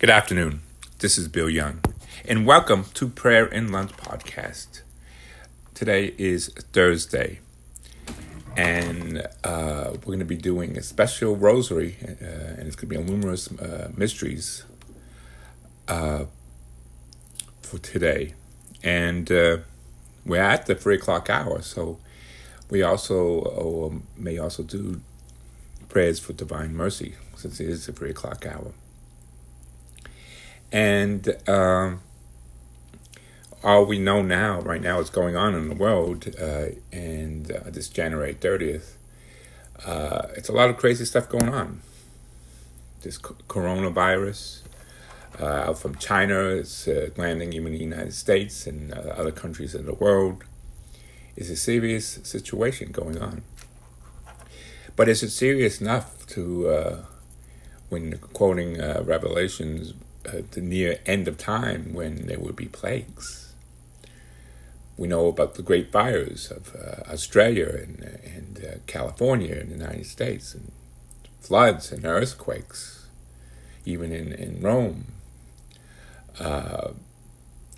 Good afternoon. This is Bill Young, and welcome to Prayer and Lunch Podcast. Today is Thursday, and uh, we're going to be doing a special rosary, uh, and it's going to be on numerous uh, mysteries uh, for today. And uh, we're at the three o'clock hour, so we also may also do prayers for divine mercy since it is the three o'clock hour. And um, all we know now, right now, is going on in the world, uh, and uh, this January 30th, uh, it's a lot of crazy stuff going on. This coronavirus uh, from China is uh, landing even in the United States and uh, other countries in the world. It's a serious situation going on. But is it serious enough to, when quoting Revelations uh, the near end of time when there will be plagues. We know about the great fires of uh, Australia and, and uh, California in the United States, and floods and earthquakes, even in, in Rome, uh,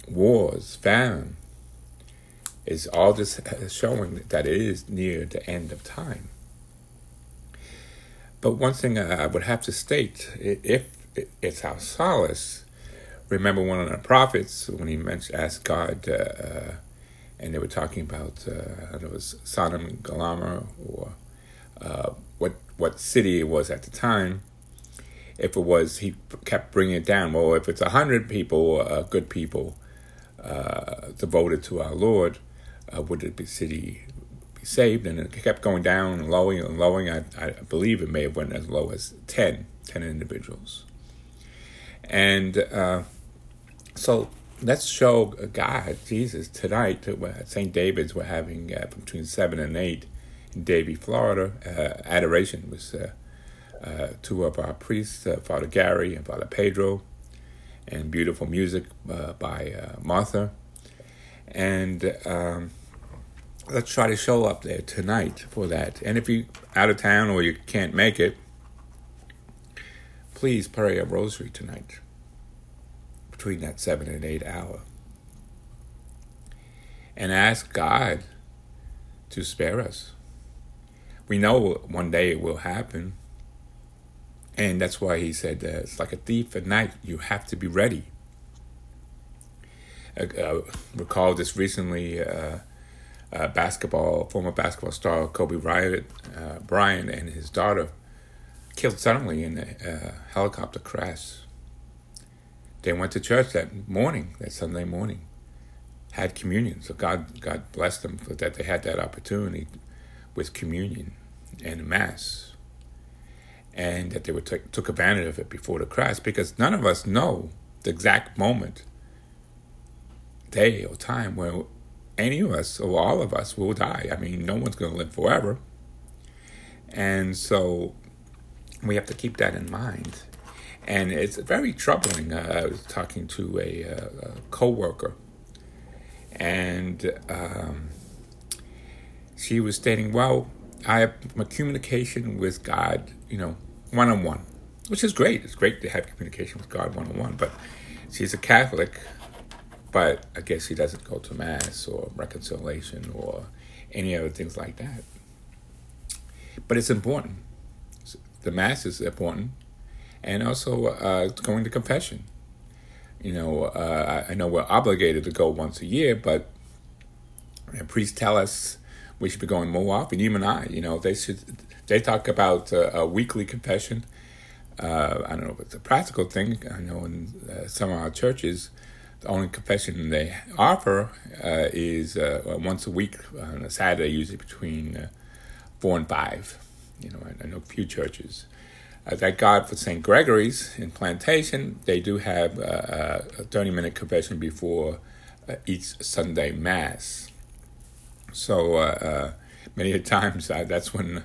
wars, famine. Is all this showing that it is near the end of time. But one thing I would have to state if it's our solace. Remember one of the prophets when he mentioned, asked God, uh, uh, and they were talking about uh, it was Sodom and Gomorrah or uh, what what city it was at the time. If it was, he kept bringing it down. Well, if it's a hundred people, uh, good people, uh, devoted to our Lord, would the city be saved? And it kept going down and lowering and lowering. I, I believe it may have went as low as 10, 10 individuals. And uh, so let's show God, Jesus, tonight at St. David's. We're having uh, between 7 and 8 in Davie, Florida. Uh, adoration was uh, uh, two of our priests, uh, Father Gary and Father Pedro, and beautiful music by Martha. And um, let's try to show up there tonight for that. And if you're out of town or you can't make it, please pray a rosary tonight between that seven and eight hour. And ask God to spare us. We know one day it will happen. And that's why he said that it's like a thief at night. You have to be ready. I uh, uh, recall this recently. Uh, uh, basketball former basketball star Kobe Bryant, uh, Bryant and his daughter killed suddenly in a helicopter crash. They went to church that morning, that Sunday morning, had communion. So God, God blessed them for that they had that opportunity with communion and mass, and that they would t- took advantage of it before the crash. Because none of us know the exact moment, day or time where any of us or all of us will die. I mean, no one's going to live forever, and so we have to keep that in mind. And it's very troubling. Uh, I was talking to a, a, a coworker, and um, she was stating, "Well, I have my communication with God, you know, one on one, which is great. It's great to have communication with God one on one. But she's a Catholic, but I guess she doesn't go to mass or reconciliation or any other things like that. But it's important the mass is important, and also uh, going to confession. You know, uh, I know we're obligated to go once a year, but priests tell us we should be going more often. Even I, you know, they should. They talk about uh, a weekly confession. Uh, I don't know if it's a practical thing. I know in uh, some of our churches, the only confession they offer uh, is once a week on a Saturday, usually between four and five. You know, I, I know a few churches. Uh, thank God for St. Gregory's in Plantation. They do have uh, uh a 30 minute confession before uh, each Sunday Mass. So uh, uh many times that's when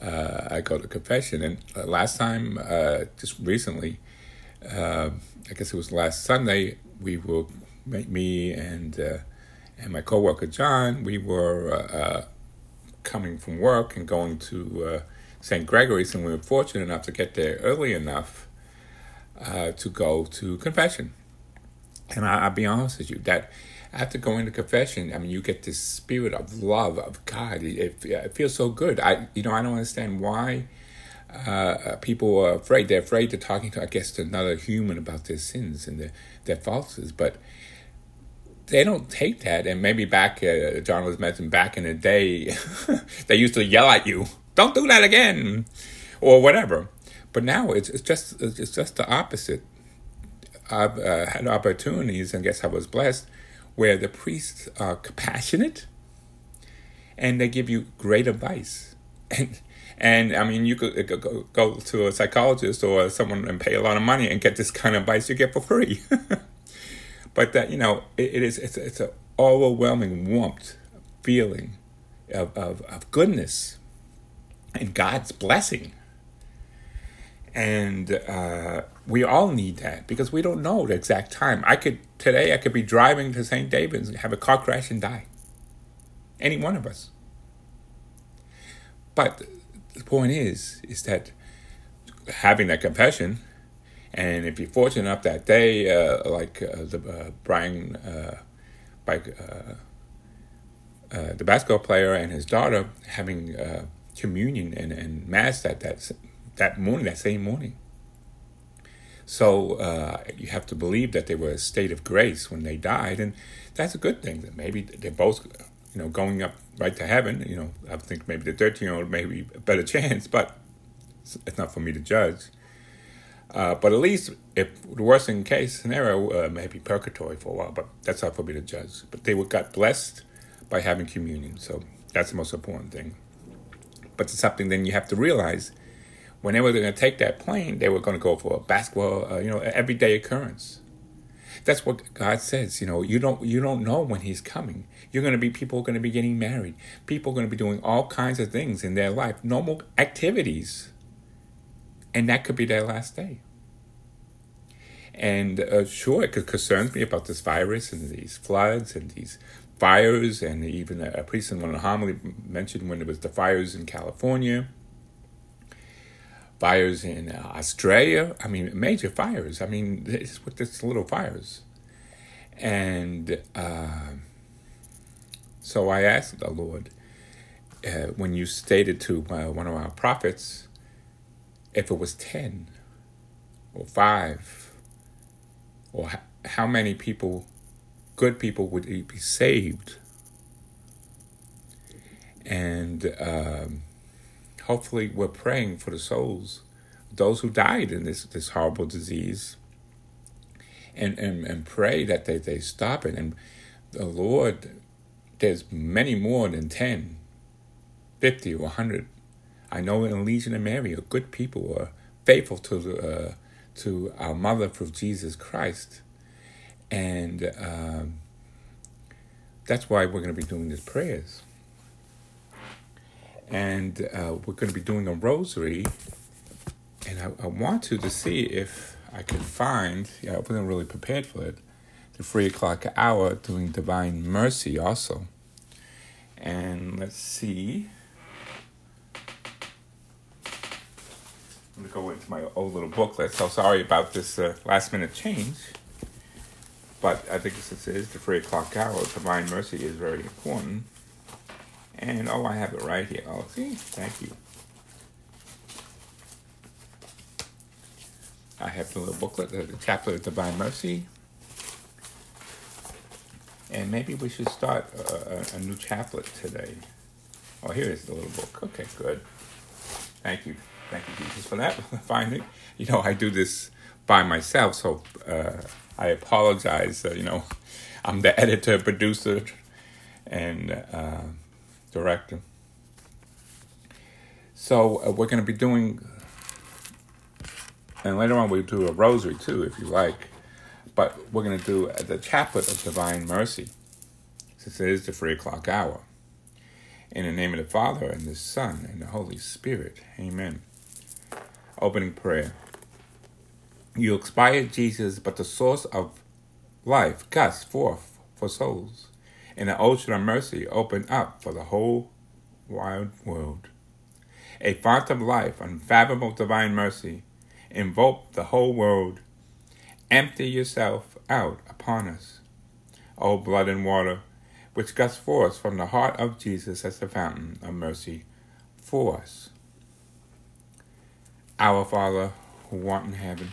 I go to confession. And last time, just recently, I guess it was last Sunday, we were, me and, and my coworker John, we were coming from work and going to St. Gregory's, and we were fortunate enough to get there early enough uh, to go to confession. And I, will be honest with you, that after going to confession, I mean, you get this spirit of love of God. It, it feels so good. I, you know, I don't understand why uh, people are afraid. They're afraid to talking to, I guess, to another human about their sins and their, their falsehoods. But they don't take that. And maybe back, uh, John was mentioned back in the day, they used to yell at you, "Don't do that again," or whatever. But now it's it's just it's just the opposite. I've uh, had opportunities, and guess I was blessed, where the priests are compassionate, and they give you great advice. And and I mean, you could go, go to a psychologist or someone and pay a lot of money and get this kind of advice you get for free. but that you know, it, it is it's it's an overwhelming warmth feeling of, of of goodness and God's blessing. And uh, we all need that because we don't know the exact time. I could today I could be driving to St. David's and have a car crash and die. Any one of us. But the point is, is that having that confession, and if you're fortunate enough that day, uh, like uh, the uh, Brian, uh, like uh, uh, the basketball player and his daughter having communion and, and mass that that that morning, that same morning. So you have to believe that they were a state of grace when they died, and that's a good thing. That maybe they're both you know, going up right to heaven, you know, I think maybe the 13 year old maybe a better chance, but it's not for me to judge. Uh, but at least if the worst case scenario, uh, maybe purgatory for a while, but that's not for me to judge. But they were got blessed by having communion, so that's the most important thing. But it's something then you have to realize whenever they're going to take that plane, they were going to go for a basketball, uh, you know, everyday occurrence. That's what God says. You know, you don't you don't know when He's coming. You're going to be people are going to be getting married. People are going to be doing all kinds of things in their life, normal activities, and that could be their last day. And uh, sure, it concerns me about this virus and these floods and these fires, and even a priest in one of the homily mentioned when it was the fires in California fires in uh, Australia. I mean, major fires. I mean, it's with this little fires. And uh, so I asked the Lord, uh, when you stated to uh, one of our prophets, if it was 10 or 5, or how many people, good people, would be saved. And um, hopefully we're praying for the souls those who died in this, this horrible disease and, and, and pray that they, they stop it. And the Lord, there's many more than 10, 50, or 100. I know in Legion of Mary good people are faithful to, uh, to our mother through Jesus Christ. And um, that's why we're going to be doing these prayers and uh, we're going to be doing a rosary. And I, I, want to to see if I can find. Yeah, I wasn't really prepared for it. The three o'clock hour doing Divine Mercy also. And let's see. I'm gonna go into my old little booklet. So sorry about this uh, last minute change. But I think since it is the three o'clock hour, Divine Mercy is very important. And oh, I have it right here. Oh, see? Thank you. I have the little booklet, the Chaplet of Divine Mercy. And maybe we should start a, a, a new chaplet today. Oh, here is the little book. Okay, good. Thank you. Thank you, Jesus, for that. Finally, you know, I do this by myself, so uh, I apologize. Uh, you know, I'm the editor, producer, and uh, director. So uh, we're going to be doing, and later on we'll do a rosary too, if you like. But we're going to do the Chaplet of Divine Mercy, since it is the three o'clock hour. In the name of the Father, and the Son, and the Holy Spirit. Amen. Opening prayer. You expired, Jesus, but the source of life gusts forth for souls and an ocean of mercy opened up for the whole wide world. A font of life, unfathomable divine mercy, envelop the whole world. Empty yourself out upon us. O blood and water, which gush forth from the heart of Jesus as the fountain of mercy for us. Our Father, who art in heaven,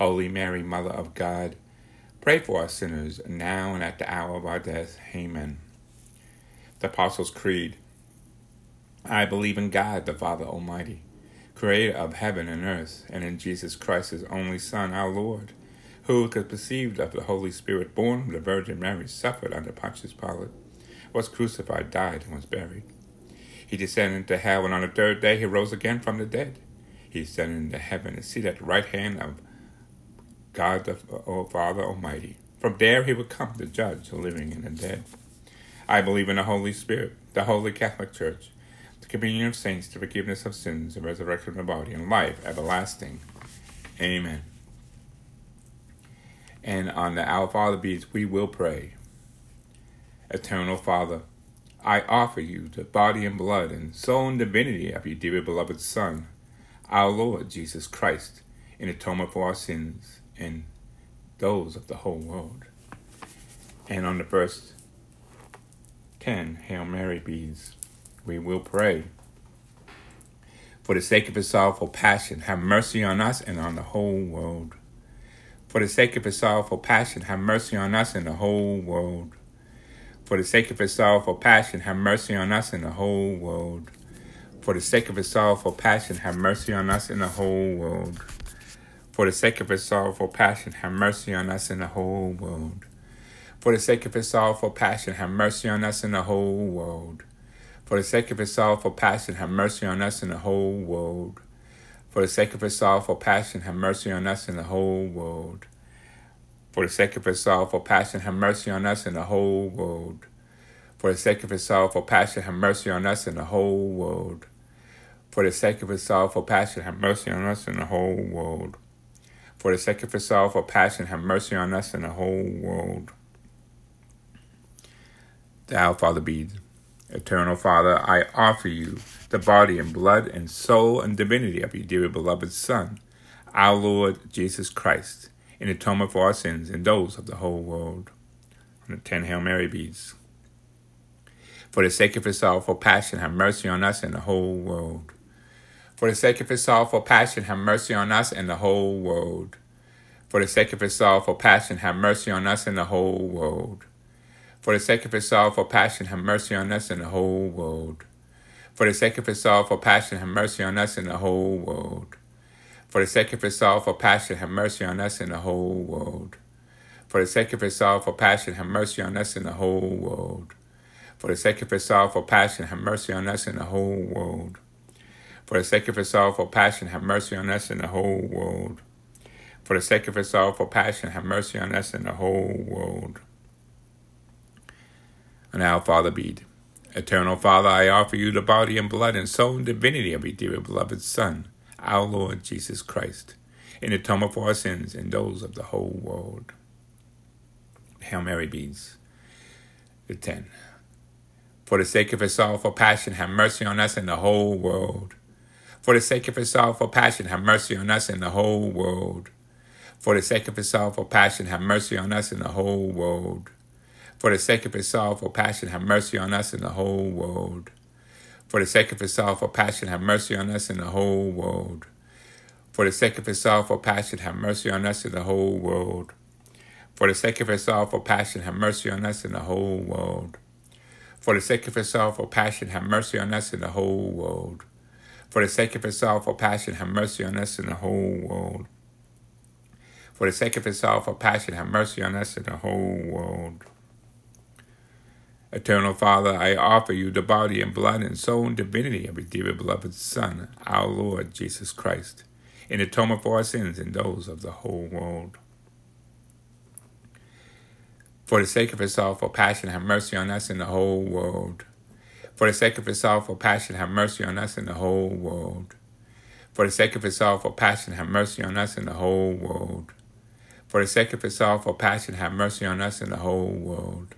Holy Mary, Mother of God, pray for us sinners, now and at the hour of our death. Amen. The Apostles' Creed. I believe in God, the Father Almighty, creator of heaven and earth, and in Jesus Christ, his only Son, our Lord, who was conceived of the Holy Spirit, born of the Virgin Mary, suffered under Pontius Pilate, was crucified, died, and was buried. He descended into hell, and on the third day he rose again from the dead. He ascended into heaven and seated at the right hand of God the Father Almighty. From there he will come to judge the living and the dead. I believe in the Holy Spirit, the Holy Catholic Church, the communion of saints, the forgiveness of sins, the resurrection of the body, and life everlasting. Amen. And on the Our Father beads, we will pray. Eternal Father, I offer you the body and blood and soul and divinity of your dearly beloved Son, our Lord Jesus Christ, in atonement for our sins and those of the whole world. And on the first 10 Hail Mary beads, we will pray. For the sake of his sorrowful passion, have mercy on us and on the whole world. For the sake of his sorrowful passion, have mercy on us and the whole world. For the sake of his sorrowful passion, have mercy on us and the whole world. For the sake of his sorrowful passion, have mercy on us and the whole world. For the sake of his sorrowful passion, have mercy on us and the whole world. For the sake of his sorrowful passion, have mercy on us and the whole world. For the sake of his sorrowful passion, have mercy on us and the whole world. For the sake of his sorrowful passion, have mercy on us and the whole world. For the sake of his sorrowful passion, have mercy on us and the whole world. For the sake of his sorrowful passion, have mercy on us and the whole world. For the sake of his sorrowful passion, have mercy on us and the whole world. For the sake of his sorrowful passion, have mercy on us and the whole world. Thou, Father, be eternal Father, I offer you the body and blood and soul and divinity of your dearly beloved Son, our Lord Jesus Christ, in atonement for our sins and those of the whole world. On the ten Hail Mary beads. For the sake of his sorrowful passion, have mercy on us and the whole world. For the sake of his sorrowful passion, have mercy on us and the whole world. For the sake of his sorrowful passion, have mercy on us and the whole world. For the sake of his sorrowful passion, have mercy on us and the whole world. For the sake of his sorrowful passion, have mercy on us and the whole world. For the sake of his sorrowful passion, have mercy on us and the whole world. For the sake of his sorrowful passion, have mercy on us and the whole world. For the sake of his sorrowful passion, have mercy on us and the whole world. For the sake of his sorrowful passion, have mercy on us and the whole world. For the sake of his sorrowful passion, have mercy on us and the whole world. And now, Father Bead, Eternal Father, I offer you the body and blood and soul and divinity of your dear beloved Son, our Lord Jesus Christ, in atonement for our sins and those of the whole world. Hail Mary beads. The ten. For the sake of his sorrowful passion, have mercy on us and the whole world. For the sake of his sorrowful passion, have mercy on us and the whole world. For the sake of his sorrowful passion, have mercy on us and the whole world. For the sake of his sorrowful passion, have mercy on us and the whole world. For the sake of his sorrowful passion, have mercy on us and the whole world. For the sake of his sorrowful passion, have mercy on us and the whole world. For the sake of his sorrowful passion, have mercy on us and the whole world. For the sake of his sorrowful passion, have mercy on us and the whole world. For the sake of his sorrowful passion, have mercy on us and the whole world. For the sake of his sorrowful passion, have mercy on us and the whole world. Eternal Father, I offer you the body and blood and soul and divinity of your dear beloved Son, our Lord Jesus Christ, in atonement for our sins and those of the whole world. For the sake of his sorrowful passion, have mercy on us and the whole world. For the sake of his sorrowful passion, have mercy on us and the whole world. For the sake of his sorrowful passion, have mercy on us and the whole world. For the sake of his sorrowful passion, have mercy on us and the whole world.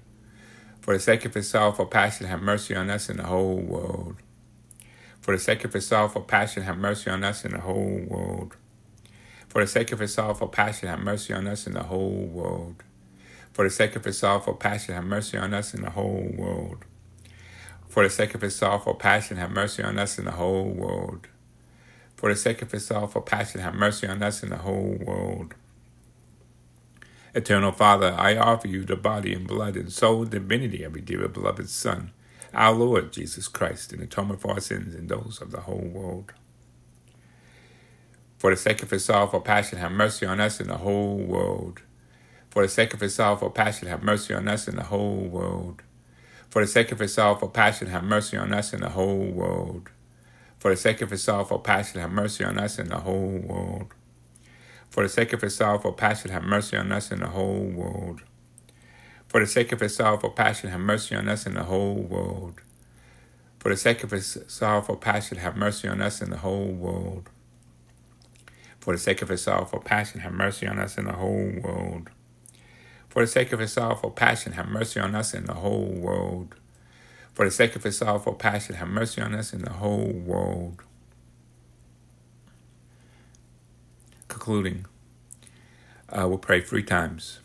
For the sake of his sorrowful passion, have mercy on us and the whole world. For the sake of his sorrowful passion, have mercy on us and the whole world. For the sake of his sorrowful passion, have mercy on us and the whole world. For the sake of his sorrowful passion, have mercy on us and the whole world. For the sake of his sorrowful passion, have mercy on us and the whole world. For the sake of his sorrowful passion, have mercy on us and the whole world. Eternal Father, I offer you the body and blood and soul divinity of your dear beloved Son, our Lord Jesus Christ, in atonement for our sins and those of the whole world. For the sake of his sorrowful passion, have mercy on us and the whole world. For the sake of his sorrowful passion, have mercy on us and the whole world. For the sake of his sorrowful passion, have mercy on us and the whole world. For the sake of his sorrowful passion, have mercy on us and the whole world. For the sake of his sorrowful passion, have mercy on us and the whole world. For the sake of his sorrowful passion, have mercy on us and the whole world. For the sake of his sorrowful passion, have mercy on us and the whole world. For the sake of his sorrowful passion, have mercy on us and the whole world. For the sake of his sorrowful passion, have mercy on us and the whole world. For the sake of his sorrowful passion, have mercy on us and the whole world. concluding, uh, we'll pray three times.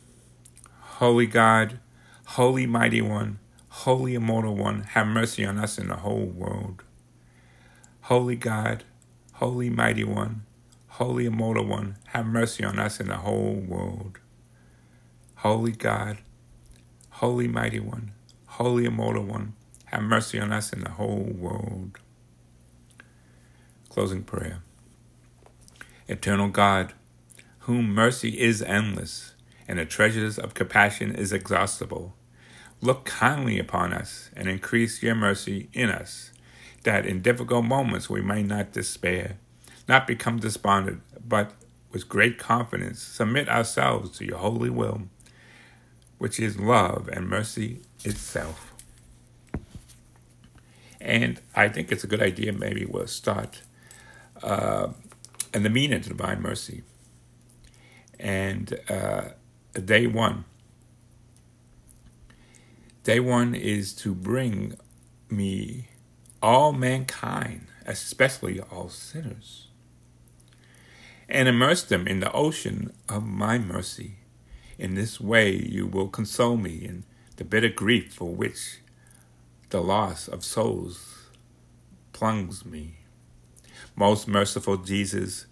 Holy God, Holy Mighty One, Holy Immortal One, have mercy on us and the whole world. Holy God, Holy Mighty One, Holy Immortal One, have mercy on us and the whole world. Holy God, Holy Mighty One, Holy Immortal One, have mercy on us and the whole world. Closing prayer. Eternal God, whom mercy is endless and the treasures of compassion is exhaustible, look kindly upon us and increase your mercy in us, that in difficult moments we may not despair, not become despondent, but with great confidence submit ourselves to your holy will, which is love and mercy itself. And I think it's a good idea, maybe we'll start uh, and the meaning of divine mercy. And uh, day one, day one is to bring me all mankind, especially all sinners, and immerse them in the ocean of my mercy. In this way, you will console me in the bitter grief for which the loss of souls plunges me. Most merciful Jesus,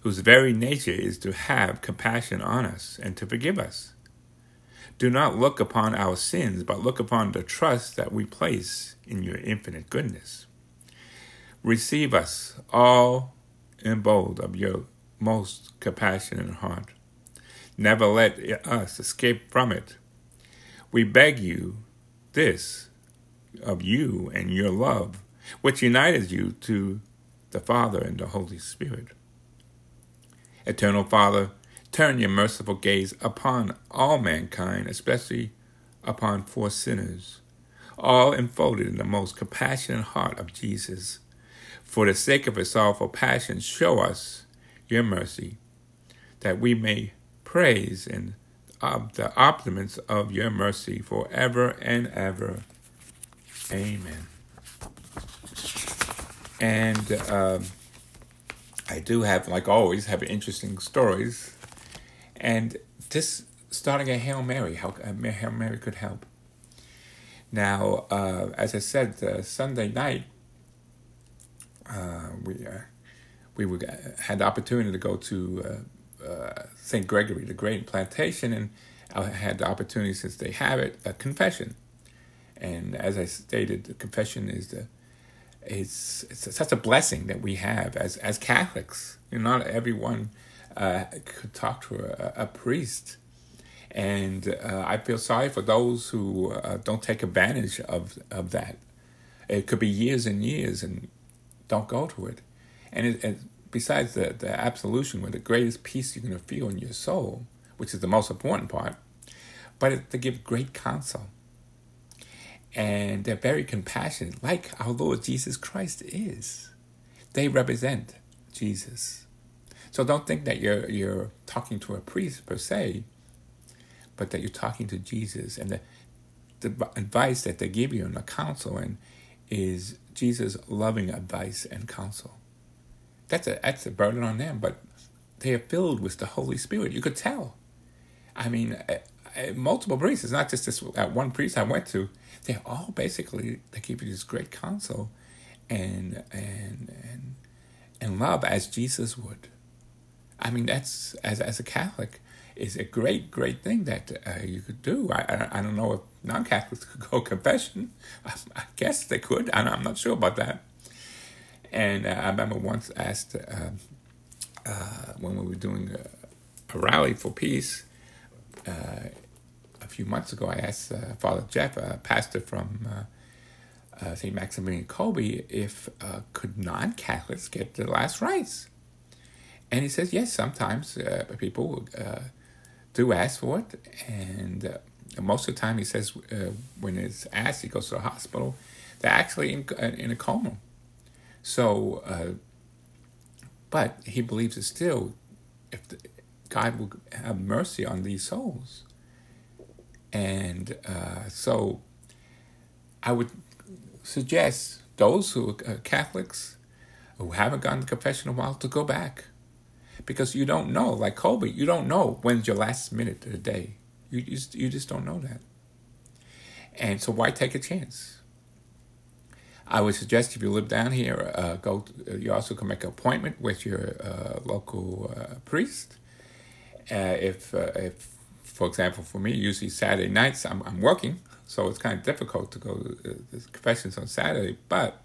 whose very nature is to have compassion on us and to forgive us. Do not look upon our sins, but look upon the trust that we place in your infinite goodness. Receive us all in bold of your most compassionate heart. Never let us escape from it. We beg you this of you and your love, which united you to the Father, and the Holy Spirit. Eternal Father, turn your merciful gaze upon all mankind, especially upon poor sinners, all enfolded in the most compassionate heart of Jesus. For the sake of his sorrowful passion, show us your mercy, that we may praise and of the opulence of your mercy forever and ever. Amen. And um, I do have, like always, have interesting stories. And this starting a Hail Mary, how uh, Hail Mary could help. Now, uh, as I said, uh, Sunday night, uh, we uh, we were, had the opportunity to go to uh, St. Gregory the Great Plantation, and I had the opportunity, since they have it, a confession. And as I stated, the confession is the it's, it's such a blessing that we have as as Catholics. You know, not everyone uh, could talk to a, a priest, and uh, I feel sorry for those who uh, don't take advantage of of that. It could be years and years and don't go to it, and it, it besides the, the absolution, where the greatest peace you're going to feel in your soul, which is the most important part, but it, they give great counsel. And they're very compassionate, like our Lord Jesus Christ is. They represent Jesus. So don't think that you're you're talking to a priest per se, but that you're talking to Jesus. And the, the advice that they give you and the counsel and is Jesus' loving advice and counsel. That's a that's a burden on them, but they are filled with the Holy Spirit. You could tell. I mean, uh, uh, multiple priests. It's not just this uh, one priest I went to. They're all basically they give you this great counsel, and and and and love as Jesus would. I mean, that's as as a Catholic is a great great thing that uh, you could do. I, I, I don't know if non Catholics could go confession. I, I, guess they could. I, am not sure about that. And uh, I remember once asked uh, uh when we were doing a, a rally for peace uh, a few months ago. I asked uh, Father Jeff, a pastor from. St. Maximilian Kolbe, if could non-Catholics get the last rites? And he says, yes, sometimes uh, people uh, do ask for it. And uh, most of the time, he says, uh, when it's asked, he goes to the hospital, they're actually in, uh, in a coma. So, uh, but he believes it still, if the, God will have mercy on these souls. And so I would suggest those who are Catholics who haven't gone to confession in a while to go back because you don't know. Like Kobe, you don't know when's your last minute of the day. You just you just don't know that. And so why take a chance? I would suggest if you live down here, uh, go. To, you also can make an appointment with your uh, local uh, priest. Uh, if uh, if, for example, for me, usually Saturday nights I'm I'm working, so it's kind of difficult to go to the confessions on Saturday. But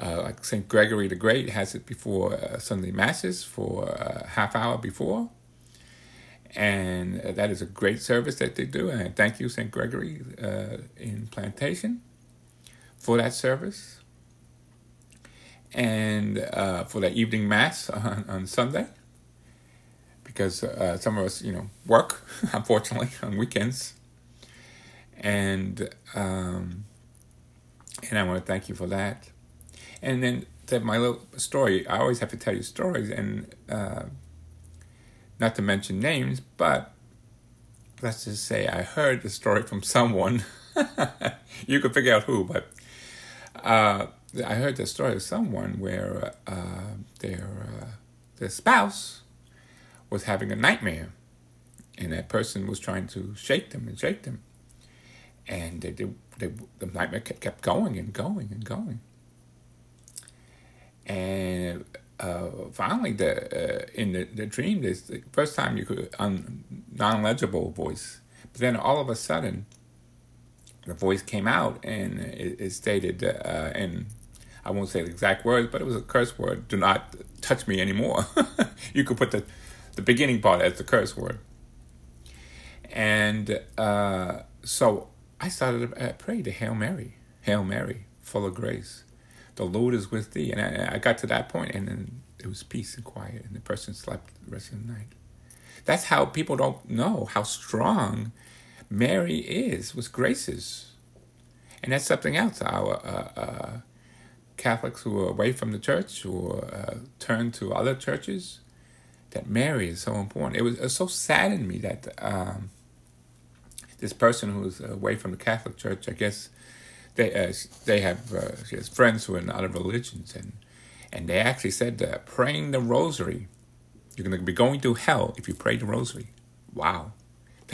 uh, like St. Gregory the Great has it before uh, Sunday Masses for a half hour before. And uh, that is a great service that they do. And thank you, St. Gregory uh, in Plantation, for that service. And uh, for that evening Mass on, on Sunday. Because uh, some of us, you know, work, unfortunately, on weekends. And, um, and I want to thank you for that. And then my little story, I always have to tell you stories, and uh, not to mention names, but let's just say I heard the story from someone. you could figure out who, but uh, I heard the story of someone where uh, their uh, their spouse was having a nightmare, and that person was trying to shake them and shake them, and they, they, they the nightmare kept going and going and going. And uh, finally, the uh, in the, the dream, this the first time you could un, non-legible voice, but then all of a sudden, the voice came out and it, it stated, uh, and I won't say the exact words, but it was a curse word: "Do not touch me anymore." you could put the the beginning part as the curse word, and uh, so I started to pray the Hail Mary, Hail Mary, full of grace the Lord is with thee. And I, I got to that point, and then it was peace and quiet, and the person slept the rest of the night. That's how people don't know how strong Mary is with graces. And that's something else. Our uh, uh, Catholics who are away from the church or uh, turn to other churches, that Mary is so important. It was, it was so me that um, this person who was away from the Catholic Church, I guess, they uh, they have uh, she has friends who are in other religions, and and they actually said that praying the rosary, you're going to be going to hell if you pray the rosary. Wow,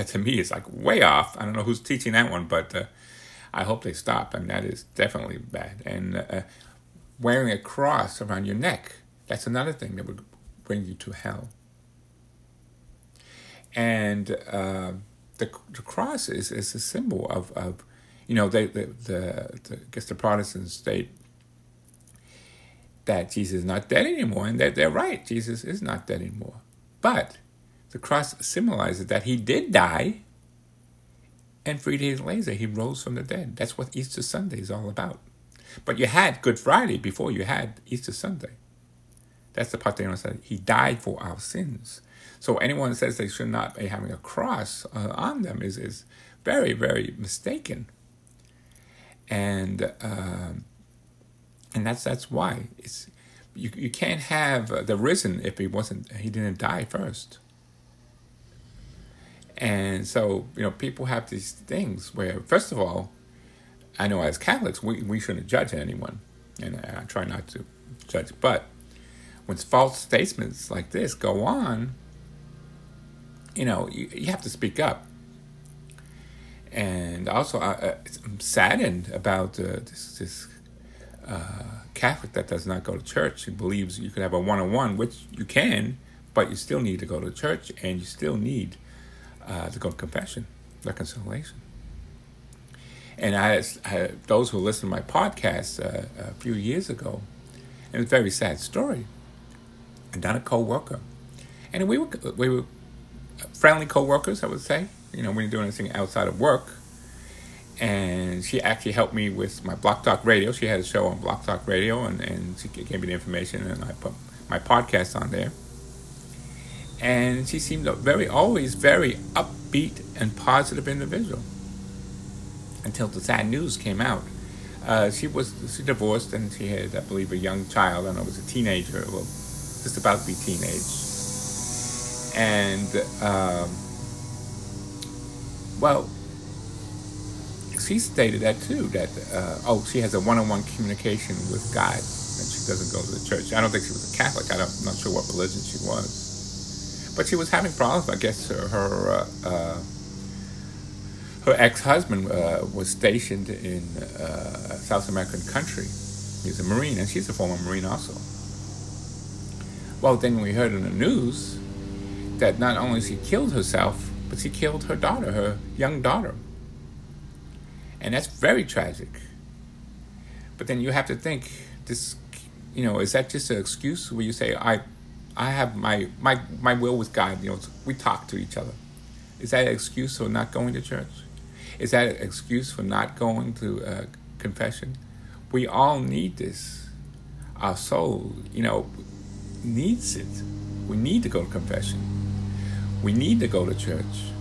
that to me is like way off. I don't know who's teaching that one, but uh, I hope they stop. I mean, that is definitely bad. And uh, wearing a cross around your neck, that's another thing that would bring you to hell. And uh, the the cross is, is a symbol of, of you know, they, the, the, the, I guess the Protestants state that Jesus is not dead anymore, and they're, they're right. Jesus is not dead anymore. But the cross symbolizes that he did die, and three days later he rose from the dead. That's what Easter Sunday is all about. But you had Good Friday before you had Easter Sunday. That's the part they don't say. He died for our sins. So anyone says they should not be having a cross uh, on them is, is very, very mistaken. And um, and that's that's why it's you you can't have the risen if he wasn't he didn't die first. And so you know people have these things where first of all, I know as Catholics we we shouldn't judge anyone, and I try not to judge, but when false statements like this go on, you know you, you have to speak up. And also, I, I'm saddened about uh, this this uh, Catholic that does not go to church. Who believes you could have a one on one, which you can, but you still need to go to church and you still need uh, go to confession, reconciliation. And I, I those who listened to my podcast uh, a few years ago, it was a very sad story. I done a co-worker, and we were we were friendly co-workers, I would say. You know, we didn't do anything outside of work and she actually helped me with my Blog Talk Radio. She had a show on Blog Talk Radio, and, and she gave me the information, and I put my podcast on there. And she seemed a very, always very upbeat and positive individual until the sad news came out. Uh, she was she divorced, and she had, I believe, a young child. And I it was a teenager, well, just about to be teenage. And um, well, she stated that too. That uh, oh, she has a one-on-one communication with God, and she doesn't go to the church. I don't think she was a Catholic. I am not sure what religion she was, but she was having problems. I guess her her, uh, uh, ex-husband uh, was stationed in uh, South American country. He's a Marine, and she's a former Marine also. Well, then we heard in the news that not only she killed herself, but she killed her daughter, her young daughter. And that's very tragic. But then you have to think this you know, is that just an excuse where you say, I I have my my my will with God, you know, we talk to each other. Is that an excuse for not going to church? Is that an excuse for not going to uh, confession? We all need this. Our soul, you know, needs it. We need to go to confession. We need to go to church.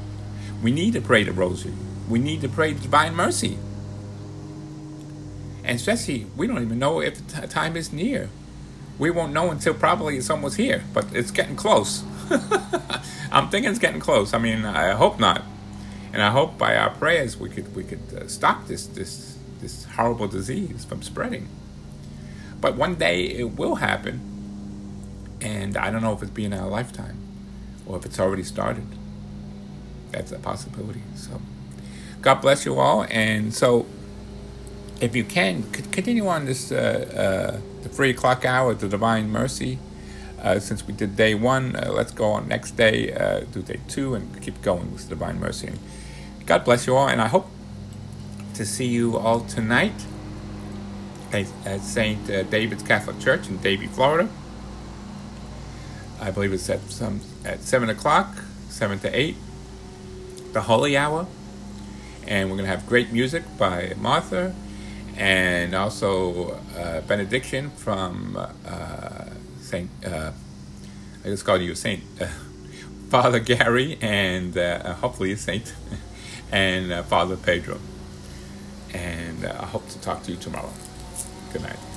We need to pray the rosary we need to pray divine mercy. And especially, we don't even know if the time is near. We won't know until probably it's almost here, but it's getting close. I'm thinking it's getting close. I mean, I hope not, and I hope by our prayers we could we could uh, stop this this this horrible disease from spreading. But one day it will happen, and I don't know if it's be in our lifetime or if it's already started. That's a possibility. So. God bless you all. And so, if you can, continue on this uh, uh, the three o'clock hour, the Divine Mercy. Uh, since we did day one, uh, let's go on next day, uh, do day two, and keep going with the Divine Mercy. God bless you all, and I hope to see you all tonight at, at St. Uh, David's Catholic Church in Davie, Florida. I believe it's at some at seven o'clock, seven to eight. The Holy Hour and we're going to have great music by Martha and also uh, benediction from uh, Saint. Uh, I just called you Saint uh, Father Gary and uh, hopefully Saint and uh, Father Pedro. And I hope to talk to you tomorrow. Good night.